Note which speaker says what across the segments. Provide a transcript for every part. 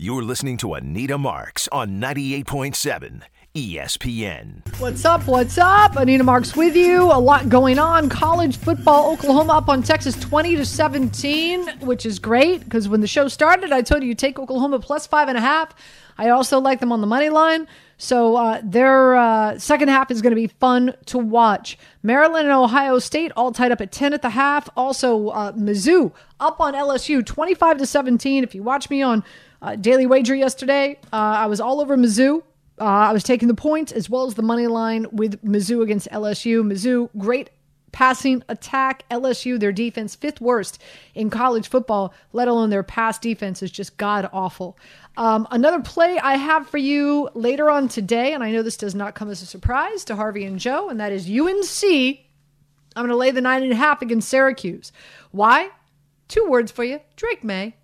Speaker 1: You're listening to Anita Marks on 98.7 ESPN.
Speaker 2: What's up? What's up? Anita Marks with you. A lot going on. College football, Oklahoma up on Texas 20 to 17, which is great because when the show started, I told you you take Oklahoma plus five and a half. I also like them on the money line. So uh, their uh, second half is going to be fun to watch. Maryland and Ohio State all tied up at 10 at the half. Also, uh, Mizzou up on LSU 25 to 17. If you watch me on uh, Daily Wager yesterday, uh, I was all over Mizzou. Uh, I was taking the points as well as the money line with Mizzou against LSU. Mizzou, great passing attack. LSU, their defense, fifth worst in college football, let alone their pass defense is just god awful. Um, another play I have for you later on today, and I know this does not come as a surprise to Harvey and Joe, and that is UNC. I'm going to lay the nine and a half against Syracuse. Why? Two words for you Drake Maye.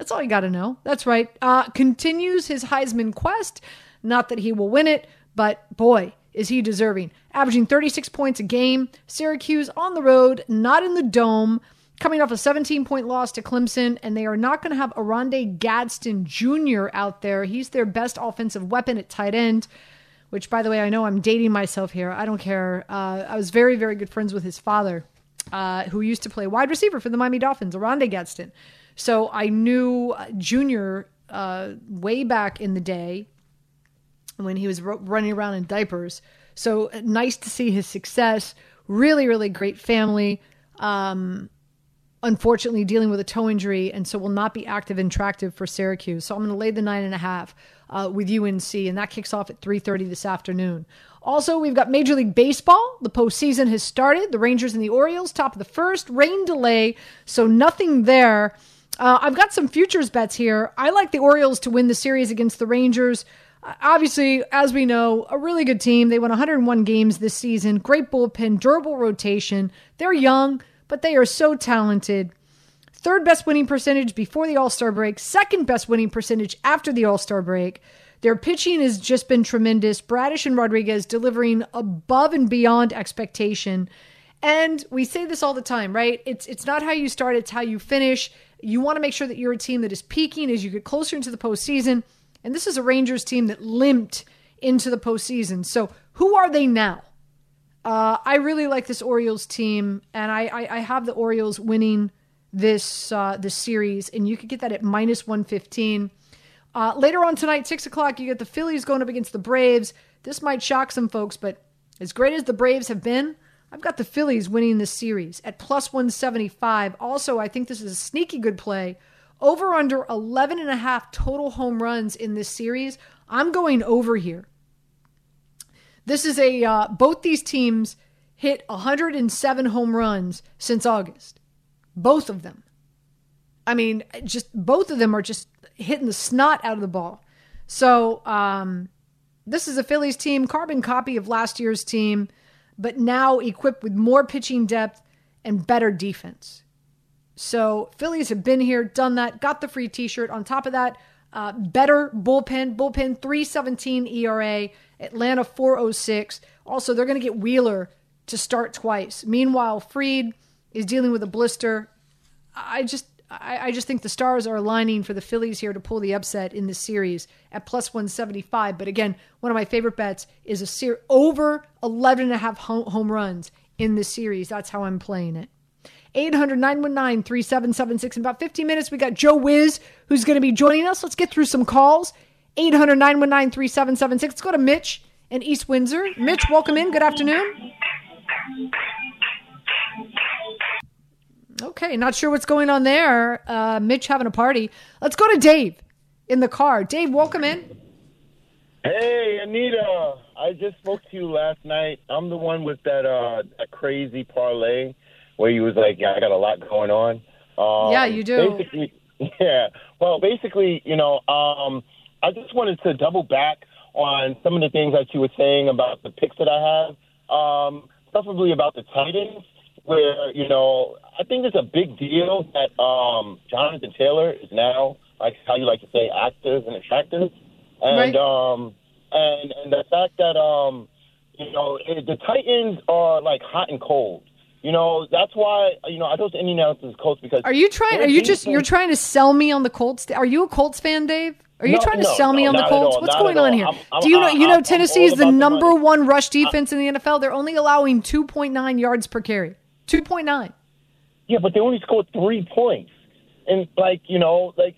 Speaker 2: That's all you got to know. That's right. Uh, continues his Heisman quest. Not that he will win it, but boy, is he deserving. Averaging 36 points a game. Syracuse on the road, not in the dome coming off a 17 point loss to Clemson, and they are not going to have Oronde Gadsden Jr. out there. He's their best offensive weapon at tight end, which, by the way, I know I'm dating myself here. I don't care. Uh, I was very, very good friends with his father, uh, who used to play wide receiver for the Miami Dolphins, Oronde Gadsden. So I knew Junior uh, way back in the day when he was running around in diapers. So nice to see his success. Really, really great family. Um, unfortunately dealing with a toe injury and so will not be active and attractive for Syracuse. So I'm going to lay the nine and a half uh, with UNC, and that kicks off at 3:30 this afternoon. Also, we've got Major League Baseball. The postseason has started. The Rangers and the Orioles, top of the first. Rain delay, so nothing there. Uh, I've got some futures bets here. I like the Orioles to win the series against the Rangers. Uh, obviously, as we know, a really good team. They won 101 games this season. Great bullpen, durable rotation. They're young but they are so talented. Third best winning percentage before the All Star break, second best winning percentage after the All Star break. Their pitching has just been tremendous. Bradish and Rodriguez delivering above and beyond expectation. And we say this all the time, right? It's it's not how you start, it's how you finish. You want to make sure that you're a team that is peaking as you get closer into the postseason. And this is a Rangers team that limped into the postseason. So who are they now? Uh, I really like this Orioles team, and I, I, I have the Orioles winning this uh, this series, and you could get that at minus one fifteen. Uh, later on tonight, six o'clock, you get the Phillies going up against the Braves. This might shock some folks, but as great as the Braves have been, I've got the Phillies winning this series at plus 175. Also, I think this is a sneaky good play. Over under 11 and a half total home runs in this series. I'm going over here. This is a uh, both these teams hit 107 home runs since August. Both of them. I mean, just both of them are just hitting the snot out of the ball. So, um, this is a Phillies team, carbon copy of last year's team, but now equipped with more pitching depth and better defense. So, Phillies have been here, done that, got the free t shirt. On top of that, uh, better bullpen, bullpen 317 ERA, Atlanta 406. Also, they're going to get Wheeler to start twice. Meanwhile, Fried is dealing with a blister. I just I, I, just think the stars are aligning for the Phillies here to pull the upset in this series at plus 175. But again, one of my favorite bets is a ser- over 11 and a half home runs in this series. That's how I'm playing it. 800 919 3776. In about 15 minutes, we got Joe Wiz who's going to be joining us. Let's get through some calls. 800 919 3776. Let's go to Mitch in East Windsor. Mitch, welcome in. Good afternoon. Okay, not sure what's going on there. Uh, Mitch having a party. Let's go to Dave in the car. Dave, welcome in.
Speaker 3: Hey, Anita. I just spoke to you last night. I'm the one with that uh, that crazy parlay where you was like, "Yeah, I got a lot going on."
Speaker 2: Um, yeah, you do.
Speaker 3: Basically, yeah. Well, basically, you know, um, I just wanted to double back on some of the things that you were saying about the picks that I have, um, preferably about the Titans, where you know I think it's a big deal that um, Jonathan Taylor is now like how you like to say active and attractive, and right. um, and and the fact that um, you know the Titans are like hot and cold. You know, that's why you know I chose Indianapolis Colts because.
Speaker 2: Are you trying? Are you just you're trying to sell me on the Colts? Are you a Colts fan, Dave? Are you
Speaker 3: No,
Speaker 2: trying to
Speaker 3: no,
Speaker 2: sell me
Speaker 3: no,
Speaker 2: on the Colts? What's
Speaker 3: not
Speaker 2: going on here?
Speaker 3: I'm- I'm-
Speaker 2: Do you know?
Speaker 3: I'm-
Speaker 2: You know, Tennessee is the
Speaker 3: about the
Speaker 2: number one rush defense in the NFL. They're only allowing 2.9 yards per carry. 2.9.
Speaker 3: Yeah, but they only scored three points, and like you know, like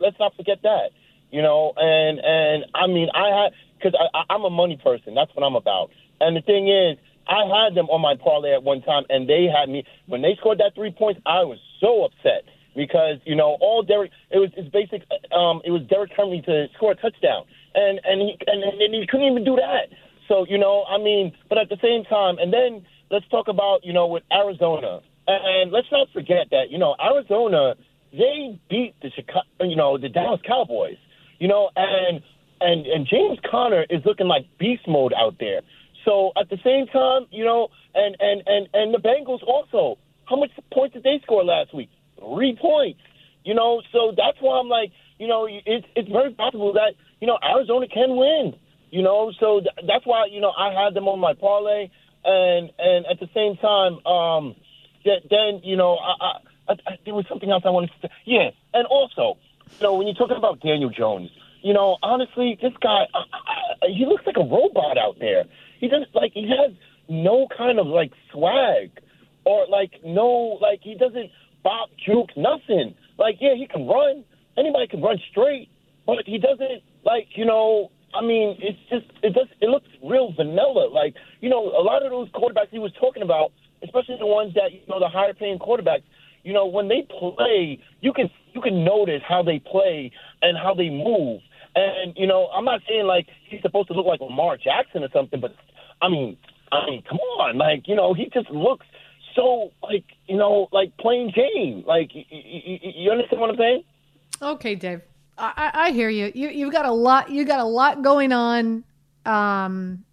Speaker 3: let's not forget that. You know, and and I mean, I had because I'm a money person. That's what I'm about. And the thing is, I had them on my parlay at one time, and they had me when they scored that three points. I was so upset because you know all Derek. It was it's basic. Um, it was Derrick Henry to score a touchdown, and and he and, and he couldn't even do that. So you know, I mean, but at the same time, and then let's talk about you know with Arizona, and let's not forget that you know Arizona they beat the Chicago, you know, the Dallas Cowboys, you know, and and and James Conner is looking like beast mode out there. So at the same time, you know, and and and and the Bengals also. How much points did they score last week? Three points. You know, so that's why I'm like, you know, it's it's very possible that you know Arizona can win. You know, so th- that's why you know I had them on my parlay, and and at the same time, um, that then you know I, I, I, there was something else I wanted to say. Yeah, and also, you know, when you're talking about Daniel Jones, you know, honestly, this guy, I, I, he looks like a robot out there. He doesn't like he has no kind of like swag or like no like he doesn't bop juke nothing. Like yeah, he can run. Anybody can run straight, but he doesn't like you know. I mean, it's just it does it looks real vanilla. Like you know, a lot of those quarterbacks he was talking about, especially the ones that you know the higher paying quarterbacks. You know, when they play, you can you can notice how they play and how they move. And you know, I'm not saying like he's supposed to look like Lamar Jackson or something, but I mean, I mean, come on, like you know, he just looks so like you know, like plain Jane. Like you, you, you understand what I'm saying?
Speaker 2: Okay, Dave. I, I, hear you. You you've got a lot. You got a lot going on. Um,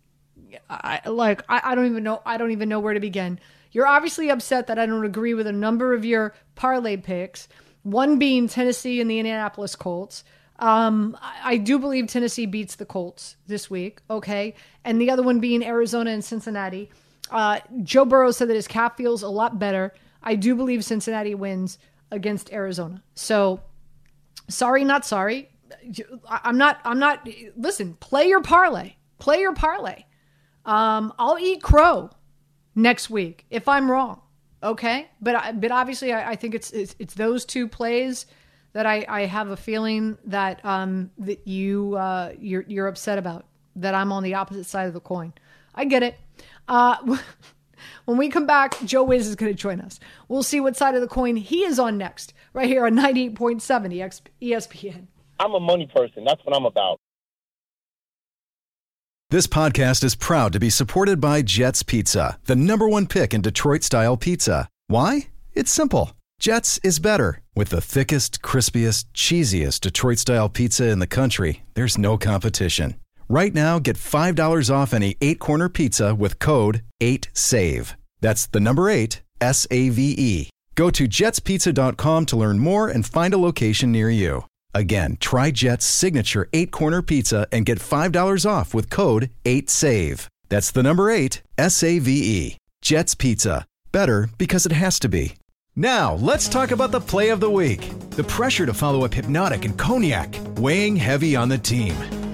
Speaker 2: I like. I, I don't even know. I don't even know where to begin. You're obviously upset that I don't agree with a number of your parlay picks. One being Tennessee and the Indianapolis Colts. Um, I, I do believe Tennessee beats the Colts this week. Okay, and the other one being Arizona and Cincinnati. Uh, Joe Burrow said that his calf feels a lot better. I do believe Cincinnati wins against Arizona. So sorry, not sorry. I'm not. I'm not. Listen, play your parlay. Play your parlay. Um, I'll eat crow next week if I'm wrong. Okay, but I, but obviously I, I think it's, it's it's those two plays that I, I have a feeling that um that you uh you're you're upset about that I'm on the opposite side of the coin. I get it. Uh, when we come back, Joe Wiz is going to join us. We'll see what side of the coin he is on next, right here on 98.7 ESPN.
Speaker 3: I'm a money person. That's what I'm about.
Speaker 4: This podcast is proud to be supported by Jets Pizza, the number one pick in Detroit style pizza. Why? It's simple. Jets is better. With the thickest, crispiest, cheesiest Detroit style pizza in the country, there's no competition. Right now, get $5 off any eight corner pizza with code 8SAVE. That's the number eight, S A V E. Go to jetspizza.com to learn more and find a location near you. Again, try Jet's signature eight corner pizza and get $5 off with code 8SAVE. That's the number eight, S A V E. Jet's Pizza. Better because it has to be. Now, let's talk about the play of the week. The pressure to follow up Hypnotic and Cognac, weighing heavy on the team.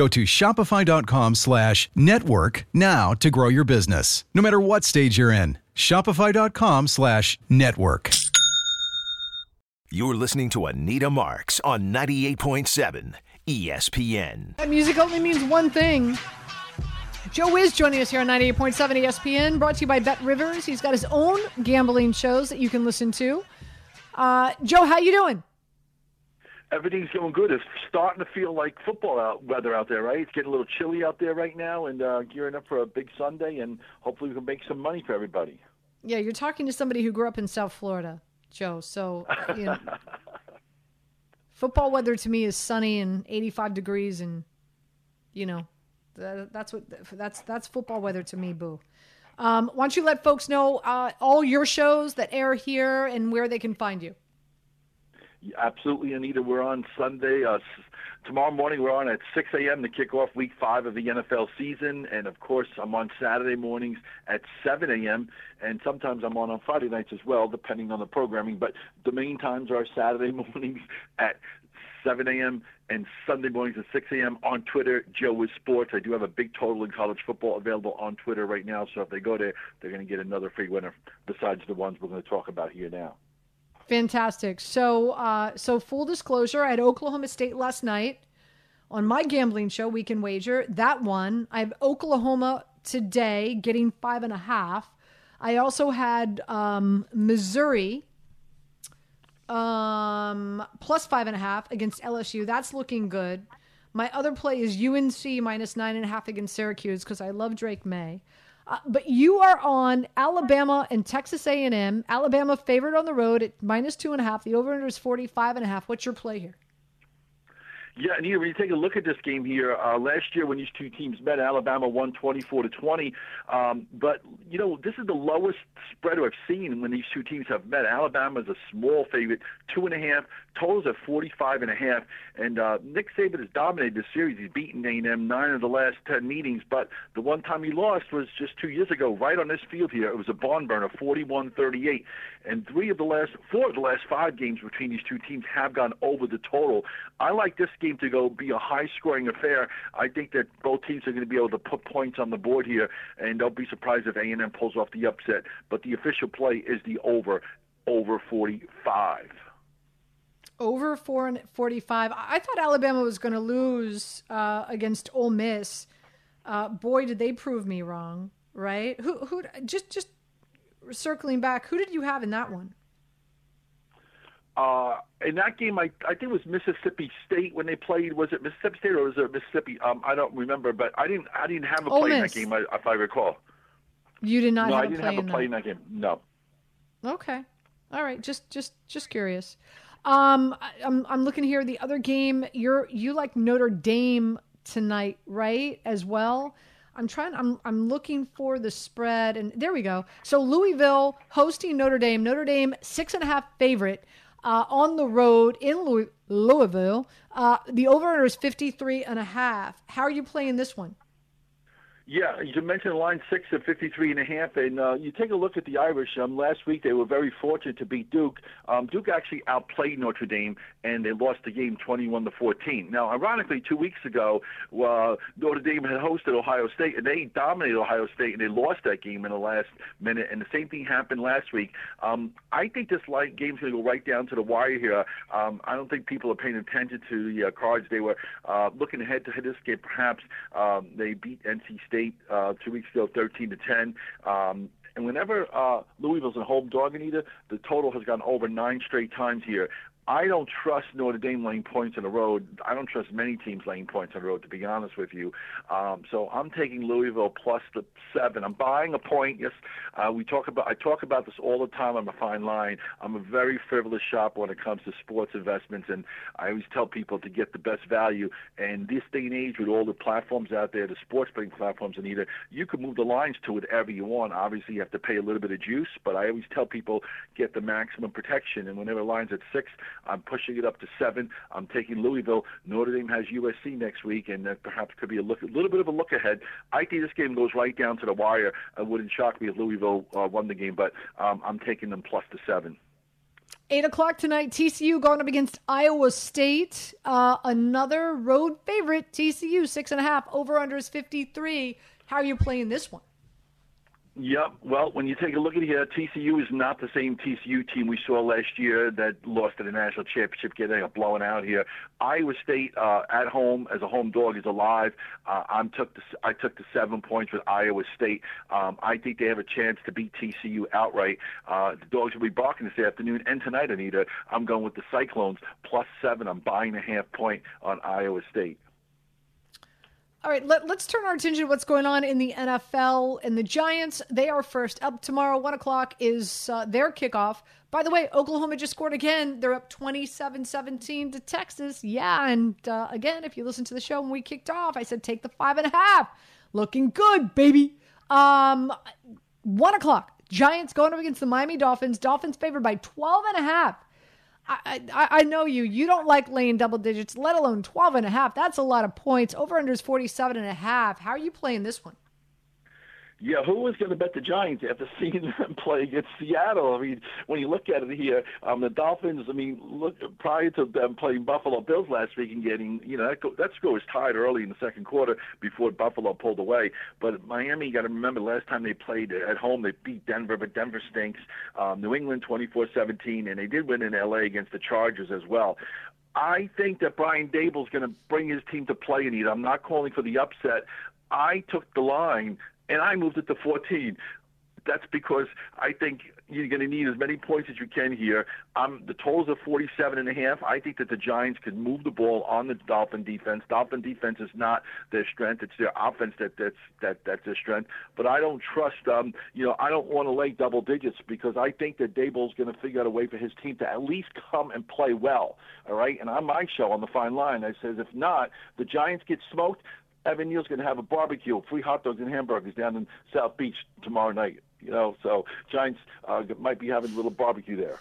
Speaker 4: Go to shopify.com slash network now to grow your business, no matter what stage you're in. Shopify.com slash network.
Speaker 1: You're listening to Anita Marks on 98.7 ESPN.
Speaker 2: That music only means one thing. Joe is joining us here on 98.7 ESPN, brought to you by Bet Rivers. He's got his own gambling shows that you can listen to. Uh, Joe, how you doing?
Speaker 5: Everything's going good. It's starting to feel like football out, weather out there, right? It's getting a little chilly out there right now, and uh, gearing up for a big Sunday, and hopefully we can make some money for everybody.
Speaker 2: Yeah, you're talking to somebody who grew up in South Florida, Joe. So, you know, football weather to me is sunny and 85 degrees, and you know, that, that's what that's that's football weather to me, boo. Um, why don't you let folks know uh, all your shows that air here and where they can find you?
Speaker 5: Absolutely, Anita. We're on Sunday. Uh, tomorrow morning, we're on at 6 a.m. to kick off Week Five of the NFL season, and of course, I'm on Saturday mornings at 7 a.m. And sometimes I'm on on Friday nights as well, depending on the programming. But the main times are Saturday mornings at 7 a.m. and Sunday mornings at 6 a.m. on Twitter, Joe is Sports. I do have a big total in college football available on Twitter right now, so if they go there, they're going to get another free winner besides the ones we're going to talk about here now.
Speaker 2: Fantastic. So, uh, so full disclosure, I had Oklahoma State last night on my gambling show, We can Wager. That one, I have Oklahoma today getting five and a half. I also had um, Missouri um, plus five and a half against LSU. That's looking good. My other play is UNC minus nine and a half against Syracuse because I love Drake Maye. Uh, but you are on Alabama and Texas A&M. Alabama favored on the road at minus two and a half. The over/under is forty-five and a half. What's your play here?
Speaker 5: Yeah, Anita, when you take a look at this game here, uh, last year when these two teams met, Alabama won 24 to 20. Um, but you know, this is the lowest spread I've seen when these two teams have met. Alabama is a small favorite, two and a half. Totals at 45 and a half. And uh, Nick Saban has dominated the series. He's beaten A&M nine of the last 10 meetings. But the one time he lost was just two years ago, right on this field here. It was a barn burner, 41-38. And three of the last, four of the last five games between these two teams have gone over the total. I like this game to go be a high-scoring affair. I think that both teams are going to be able to put points on the board here, and they'll be surprised if A&M pulls off the upset. But the official play is the over, over 45.
Speaker 2: Over four and forty-five. I thought Alabama was going to lose uh, against Ole Miss. Uh, boy, did they prove me wrong! Right? Who? Who? Just, just circling back. Who did you have in that one?
Speaker 5: Uh, in that game, I I think it was Mississippi State when they played. Was it Mississippi State or was it Mississippi? Um, I don't remember, but I didn't I didn't have a
Speaker 2: Ole
Speaker 5: play in that game, if I recall.
Speaker 2: You did not
Speaker 5: no,
Speaker 2: have
Speaker 5: I
Speaker 2: a
Speaker 5: didn't
Speaker 2: play
Speaker 5: have a play in that game. No.
Speaker 2: Okay. All right. Just just just curious. Um I, I'm I'm looking here the other game you're you like Notre Dame tonight, right? As well. I'm trying I'm I'm looking for the spread and there we go. So Louisville hosting Notre Dame. Notre Dame six and a half favorite uh, on the road in Louis, Louisville. Uh, the over under is 53 and a half. How are you playing this one?
Speaker 5: Yeah, you mentioned line six at fifty-three and a half, and uh, you take a look at the Irish. Um, last week they were very fortunate to beat Duke. Um, Duke actually outplayed Notre Dame, and they lost the game twenty-one to fourteen. Now, ironically, two weeks ago, uh, Notre Dame had hosted Ohio State, and they dominated Ohio State, and they lost that game in the last minute. And the same thing happened last week. Um, I think this light game's going to go right down to the wire here. Um, I don't think people are paying attention to the uh, cards. They were uh, looking ahead to this game. Perhaps um, they beat NC State uh, two weeks ago, 13 to 10. Um, and whenever uh, Louisville's a home dog, Anita, the total has gone over nine straight times here. I don't trust Notre Dame laying points on the road. I don't trust many teams laying points on the road, to be honest with you. Um, so I'm taking Louisville plus the seven. I'm buying a point. Yes, uh, we talk about. I talk about this all the time I'm a fine line. I'm a very frivolous shopper when it comes to sports investments, and I always tell people to get the best value. And this day and age, with all the platforms out there, the sports betting platforms, Anita, you can move the lines to whatever you want. Obviously, you have to pay a little bit of juice, but I always tell people get the maximum protection. And whenever line's at six, I'm pushing it up to seven. I'm taking Louisville. Notre Dame has USC next week, and that perhaps could be a look, a little bit of a look ahead. I think this game goes right down to the wire. It wouldn't shock me if Louisville uh, won the game, but um, I'm taking them plus the seven.
Speaker 2: Eight o'clock tonight, TCU going up against Iowa State. Uh, another road favorite, TCU, six and a half. Over under is 53. How are you playing this one?
Speaker 5: Yep. Well, when you take a look at here, TCU is not the same TCU team we saw last year that lost to the national championship game. They got blown out here. Iowa State uh, at home as a home dog is alive. Uh, I'm took the I took the seven points with Iowa State. Um, I think they have a chance to beat TCU outright. Uh, the dogs will be barking this afternoon and tonight, Anita. I'm going with the Cyclones plus seven. I'm buying a half point on Iowa State.
Speaker 2: All right, let, us turn our attention to what's going on in the NFL. And the Giants, they are first up tomorrow. One o'clock is uh, their kickoff. By the way, Oklahoma just scored again. They're up 27 17 to Texas. Yeah. And uh, again, if you listen to the show when we kicked off, I said take the five and a half. Looking good, baby. Um, one o'clock. Giants going up against the Miami Dolphins. Dolphins favored by 12 and a half. I, I, know you. You don't like laying double digits, let alone 12 and a half. That's a lot of points. Over under is 47 and a half. How are you playing this one?
Speaker 5: Yeah, who was going to bet the Giants after seeing them play against Seattle? I mean, when you look at it here, um, the Dolphins. I mean, look prior to them playing Buffalo Bills last week and getting, you know, that, go, that score was tied early in the second quarter before Buffalo pulled away. But Miami, you got to remember, last time they played at home, they beat Denver, but Denver stinks. Um, New England 24-17, and they did win in LA against the Chargers as well. I think that Brian Daboll's going to bring his team to play in it. I'm not calling for the upset. I took the line and I moved it to 14. That's because I think you're going to need as many points as you can here. Um, the totals are 47 and a half. I think that the Giants could move the ball on the Dolphin defense. Dolphin defense is not their strength; it's their offense that that's that that's their strength. But I don't trust. Um, you know, I don't want to lay double digits because I think that Daboll's going to figure out a way for his team to at least come and play well. All right, and on my show on the fine line, I says if not, the Giants get smoked. Evan Neal's going to have a barbecue, free hot dogs and hamburgers down in South Beach tomorrow night. You know, so Giants uh, might be having a little barbecue there.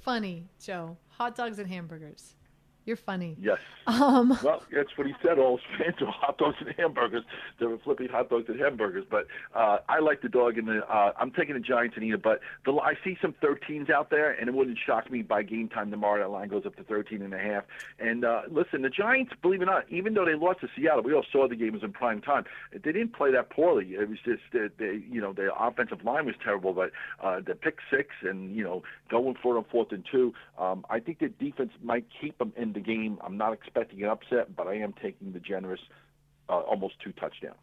Speaker 2: Funny, Joe. Hot dogs and hamburgers. You're funny.
Speaker 5: Yes. Um, well, that's what he said. All his fans hot dogs and hamburgers. They were flipping hot dogs and hamburgers. But uh, I like the dog, and the uh, I'm taking the Giants and Anita. But the, I see some 13s out there, and it wouldn't shock me by game time tomorrow that line goes up to 13 and a half. And uh, listen, the Giants, believe it or not, even though they lost to Seattle, we all saw the game was in prime time. They didn't play that poorly. It was just that they, you know, the offensive line was terrible, but uh, the pick six and you know going for it on fourth and two. Um, I think the defense might keep them in the game. I'm not expecting an upset, but I am taking the generous uh, almost two touchdowns.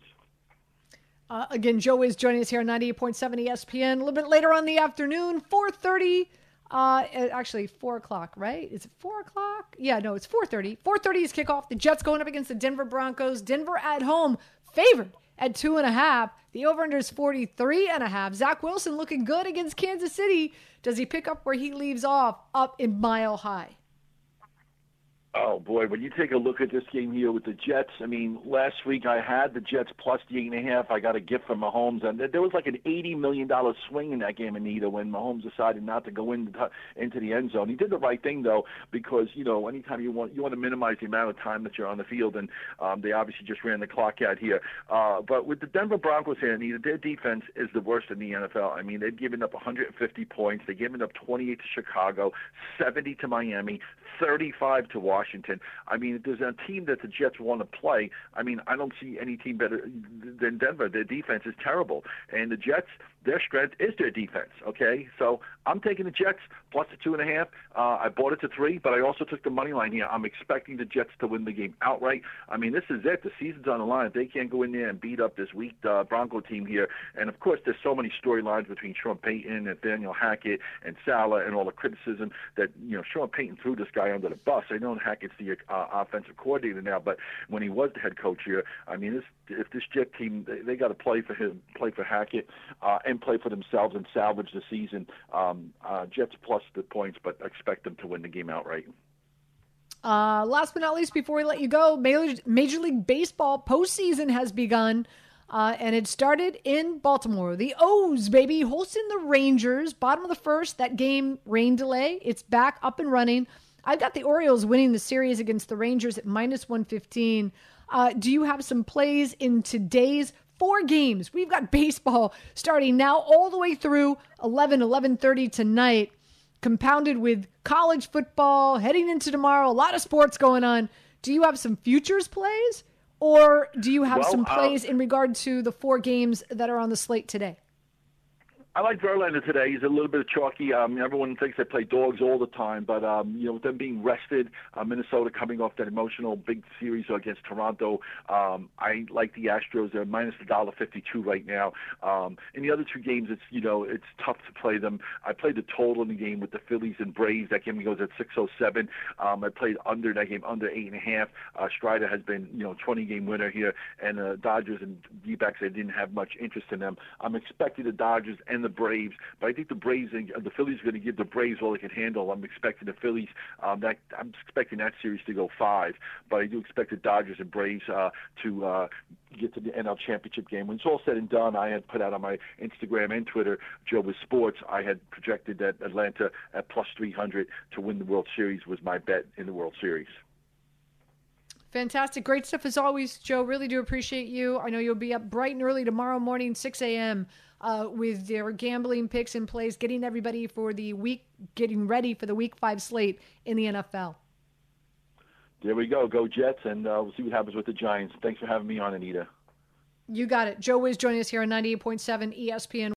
Speaker 2: Uh, again, Joe is joining us here on 98.7 ESPN. A little bit later on the afternoon, 4.30, uh, actually 4 o'clock, right? Is it 4 o'clock? Yeah, no, it's 4.30. 4.30 is kickoff. The Jets going up against the Denver Broncos. Denver at home, favored at two and a half. The over-under is 43 and a half. Zach Wilson looking good against Kansas City. Does he pick up where he leaves off up in mile high?
Speaker 5: Oh boy, when you take a look at this game here with the Jets, I mean, last week I had the Jets plus the eight and a half. I got a gift from Mahomes, and there was like an eighty million dollar swing in that game, Anita, when Mahomes decided not to go in into the end zone. He did the right thing though, because you know, anytime you want you want to minimize the amount of time that you're on the field, and um, they obviously just ran the clock out here. Uh, but with the Denver Broncos here, Anita, their defense is the worst in the NFL. I mean, they've given up 150 points. They've given up 28 to Chicago, 70 to Miami, 35 to Washington. I mean, if there's a team that the Jets want to play, I mean, I don't see any team better than Denver. Their defense is terrible, and the Jets their strength is their defense. Okay, so I'm taking the Jets plus the two and a half. Uh, I bought it to three, but I also took the money line here. I'm expecting the Jets to win the game outright. I mean, this is it. The season's on the line. They can't go in there and beat up this weak uh, Bronco team here, and of course, there's so many storylines between Sean Payton and Nathaniel Hackett and Saleh and all the criticism that you know Sean Payton threw this guy under the bus. I know Hackett's the uh, offensive coordinator now, but when he was the head coach here, I mean, this if this Jet team they, they got to play for him, play for Hackett, uh, and play for themselves and salvage the season. Um, uh, Jets plus the points, but expect them to win the game outright.
Speaker 2: Uh, last but not least, before we let you go, Major, Major League Baseball postseason has begun. Uh, and it started in Baltimore. The O's, baby, hosting the Rangers. Bottom of the first, that game, rain delay. It's back up and running. I've got the Orioles winning the series against the Rangers at minus 115. Uh, do you have some plays in today's four games? We've got baseball starting now all the way through 11, 11.30 tonight, compounded with college football heading into tomorrow, a lot of sports going on. Do you have some futures plays? Or do you have
Speaker 5: Well,
Speaker 2: some
Speaker 5: uh,
Speaker 2: plays in regard to the four games that are on the slate today?
Speaker 5: I like Verlander today. He's a little bit chalky. Um, everyone thinks they play dogs all the time, but um, you know, with them being rested, uh, Minnesota coming off that emotional big series against Toronto, um, I like the Astros. They're minus a dollar fifty-two right now. Um, in the other two games, it's you know it's tough to play them. I played the total in the game with the Phillies and Braves. That game goes at six oh seven. Um, I played under that game under eight and a half. Uh, Strider has been you know twenty game winner here, and uh, Dodgers and D-backs I didn't have much interest in them. I'm expecting the Dodgers and the Braves, but I think the Braves and the Phillies are going to give the Braves all they can handle. I'm expecting the Phillies. Um, that I'm expecting that series to go five, but I do expect the Dodgers and Braves uh, to uh, get to the NL Championship game. When it's all said and done, I had put out on my Instagram and Twitter, Joe with Sports, I had projected that Atlanta at plus 300 to win the World Series was my bet in the World Series.
Speaker 2: Fantastic. Great stuff as always, Joe. Really do appreciate you. I know you'll be up bright and early tomorrow morning, 6 a.m., uh, with their gambling picks in place, getting everybody for the week, getting ready for the week five slate in the NFL.
Speaker 5: There we go. Go Jets, and uh, we'll see what happens with the Giants. Thanks for having me on, Anita.
Speaker 2: You got it. Joe Wiz joining us here on 98.7 ESPN.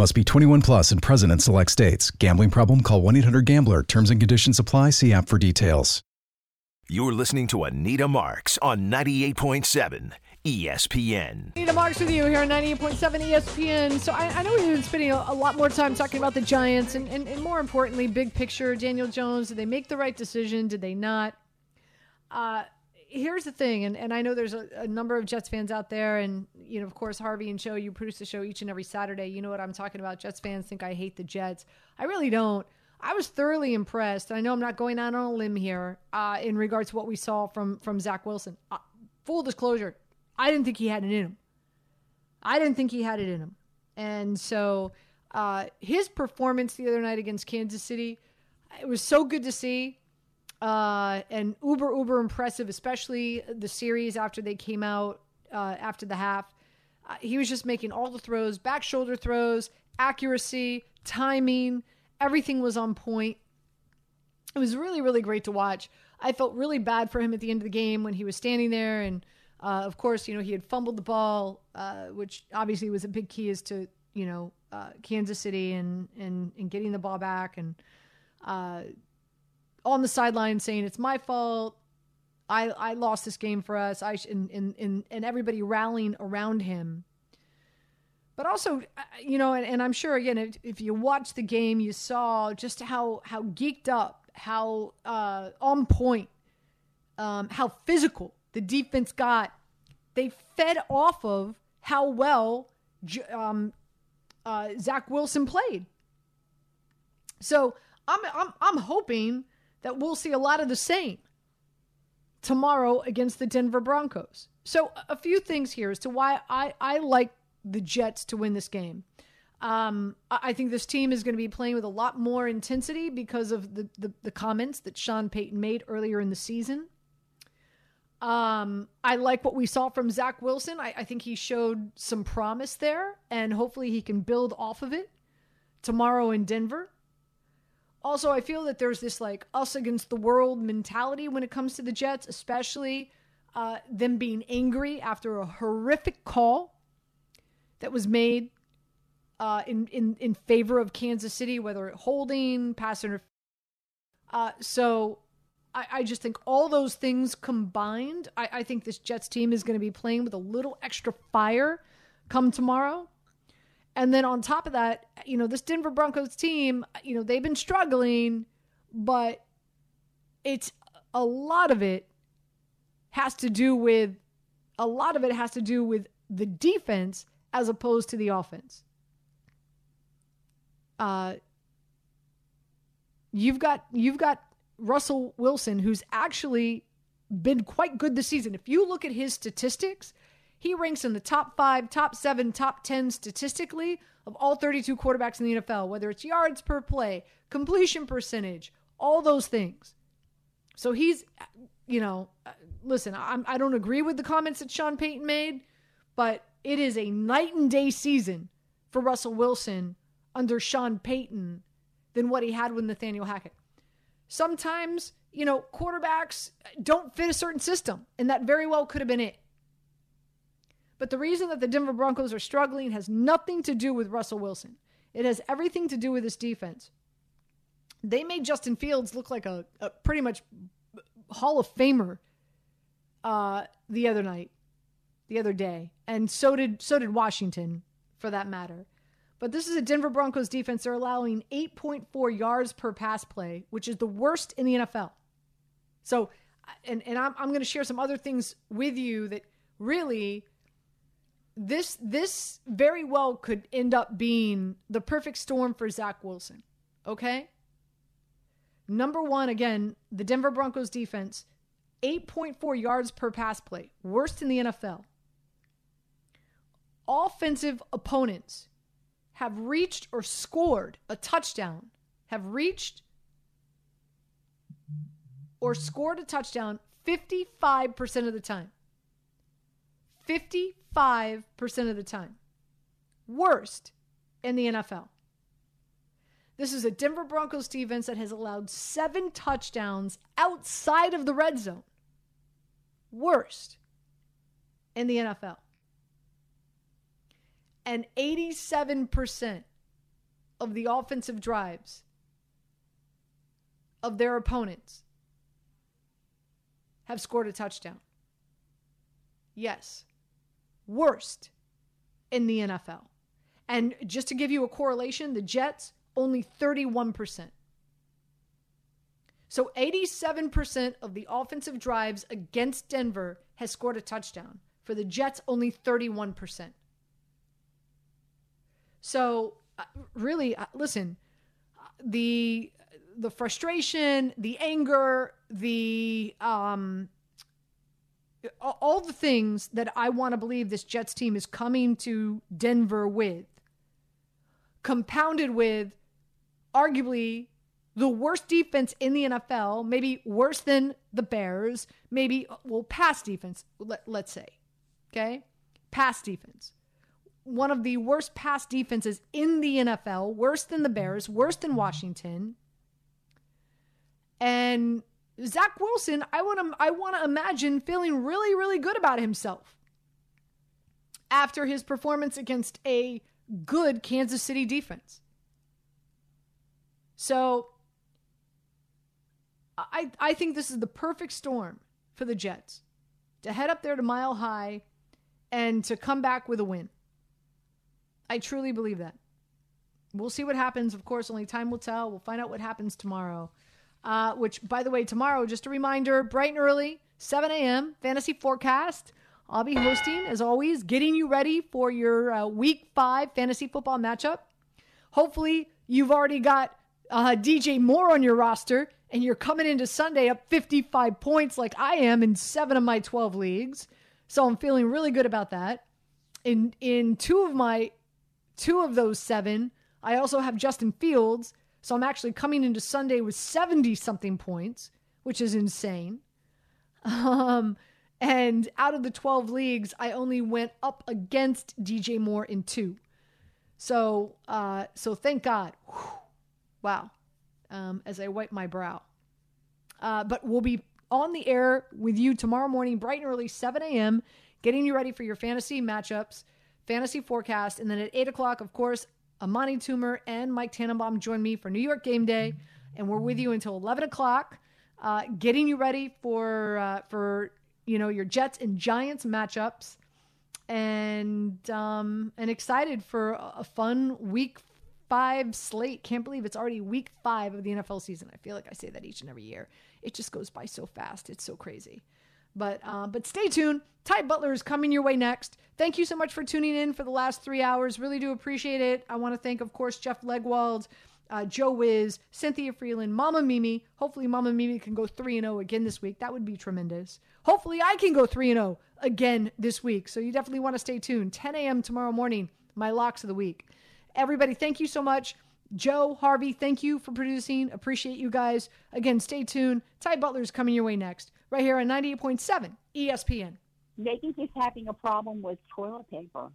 Speaker 4: Must be 21 plus and present in select states. Gambling problem? Call 1 800 Gambler. Terms and conditions apply. See app for details.
Speaker 1: You're listening to Anita Marks on 98.7 ESPN.
Speaker 2: Anita Marks with you here on 98.7 ESPN. So I, I know we've been spending a, a lot more time talking about the Giants and, and, and more importantly, big picture, Daniel Jones. Did they make the right decision? Did they not? Uh, here's the thing, and, and I know there's a, a number of Jets fans out there, and you know, of course, Harvey and Joe, you produce the show each and every Saturday. You know what I'm talking about. Jets fans think I hate the Jets. I really don't. I was thoroughly impressed. I know I'm not going out on a limb here uh, in regards to what we saw from from Zach Wilson. Uh, full disclosure, I didn't think he had it in him. I didn't think he had it in him, and so uh, his performance the other night against Kansas City, it was so good to see uh, and uber uber impressive, especially the series after they came out uh, after the half. Uh, he was just making all the throws, back shoulder throws, accuracy, timing, everything was on point. It was really really great to watch. I felt really bad for him at the end of the game when he was standing there, and uh, of course, you know he had fumbled the ball, uh, which obviously was a big key as to you know uh, Kansas City and and and getting the ball back and on the sideline saying it's my fault. I I lost this game for us. I and, and and and everybody rallying around him. But also, uh, you know, and, and I'm sure again, if, if you watch the game, you saw just how how geeked up, how uh, on point, um, how physical the defense got. They fed off of how well um, uh, Zach Wilson played. So I'm I'm I'm hoping that we'll see a lot of the same tomorrow against the Denver Broncos. So a few things here as to why I I like the Jets to win this game. Um, I think this team is going to be playing with a lot more intensity because of the, the, the comments that Sean Payton made earlier in the season. Um, I like what we saw from Zach Wilson. I, I think he showed some promise there, and hopefully he can build off of it tomorrow in Denver. Also, I feel that there's this like us against the world mentality when it comes to the Jets, especially uh, them being angry after a horrific call that was made uh, in, in in favor of Kansas City, whether holding, pass interference. Uh, so I, I just think all those things combined, I, I think this Jets team is going to be playing with a little extra fire come tomorrow. And then on top of that, you know, this Denver Broncos team, you know, they've been struggling, but it's a lot of it has to do with a lot of it has to do with the defense as opposed to the offense. Uh you've got you've got Russell Wilson who's actually been quite good this season. If you look at his statistics, He ranks in the top five, top seven, top 10 statistically of all 32 quarterbacks in the NFL, whether it's yards per play, completion percentage, all those things. So he's, you know, listen, I'm, I don't agree with the comments that Sean Payton made, but it is a night and day season for Russell Wilson under Sean Payton than what he had with Nathaniel Hackett. Sometimes, you know, quarterbacks don't fit a certain system, and that very well could have been it. But the reason that the Denver Broncos are struggling has nothing to do with Russell Wilson. It has everything to do with this defense. They made Justin Fields look like a, a pretty much Hall of Famer uh, the other night, the other day, and so did so did Washington, for that matter. But this is a Denver Broncos defense. They're allowing 8.4 yards per pass play, which is the worst in the NFL. So, and and I'm I'm going to share some other things with you that really this this very well could end up being the perfect storm for Zach Wilson. Okay? Number one, again, the Denver Broncos defense, 8.4 yards per pass play, worst in the NFL. Offensive opponents have reached or scored a touchdown, have reached or scored a touchdown 55% of the time. 55% of the time. Worst in the NFL. This is a Denver Broncos defense that has allowed seven touchdowns outside of the red zone. Worst in the NFL. And 87% of the offensive drives of their opponents have scored a touchdown. Yes worst in the NFL. And just to give you a correlation, the Jets only 31%. So 87% of the offensive drives against Denver has scored a touchdown. For the Jets, only 31%. So uh, really, uh, listen, the the frustration, the anger, the um, all the things that I want to believe this Jets team is coming to Denver with, compounded with arguably the worst defense in the NFL, maybe worse than the Bears, maybe, well, pass defense, let, let's say. Okay? Pass defense. One of the worst pass defenses in the NFL, worse than the Bears, worse than Washington. And Zach Wilson, I want to I want to imagine feeling really really good about himself after his performance against a good Kansas City defense. So I I think this is the perfect storm for the Jets to head up there to Mile High and to come back with a win. I truly believe that. We'll see what happens. Of course, only time will tell. We'll find out what happens tomorrow uh, which, by the way, tomorrow, just a reminder, bright and early, 7 a.m., fantasy forecast. I'll be hosting, as always, getting you ready for your uh, week five fantasy football matchup. Hopefully, you've already got uh, DJ Moore on your roster and you're coming into Sunday up 55 points like I am in seven of my 12 leagues. So I'm feeling really good about that. In in two of my two of those seven, I also have Justin Fields so I'm actually coming into Sunday with 70 something points, which is insane. Um, and out of the 12 leagues, I only went up against DJ Moore in two. So, uh, so thank God. Whew. Wow. Um, as I wipe my brow. Uh, but we'll be on the air with you tomorrow morning, bright and early, 7 a.m., getting you ready for your fantasy matchups, fantasy forecast. And then at 8 o'clock, of course, Amani Toomer and Mike Tannenbaum join me for New York Game Day, and we're with you until 11 o'clock, uh, getting you ready for uh, for you know your Jets and Giants matchups, and um, and excited for a fun Week Five slate. Can't believe it's already Week Five of the NFL season. I feel like I say that each and every year. It just goes by so fast. It's so crazy. But uh, but stay tuned. Ty Butler is coming your way next. Thank you so much for tuning in for the last three hours. Really do appreciate it. I want to thank, of course, Jeff Legwold, uh, Joe Wiz, Cynthia Frelund, Mama Mimi. Hopefully, Mama Mimi can go 3 and 0 again this week. That would be tremendous. Hopefully, I can go 3 and 0 again this week. So, you definitely want to stay tuned. 10 a.m. tomorrow morning, my locks of the week. Everybody, thank you so much. Joe, Harvey, thank you for producing. Appreciate you guys. Again, stay tuned. Ty Butler's coming your way next, right here on 98.7 ESPN.
Speaker 6: Megan is having a problem with toilet paper.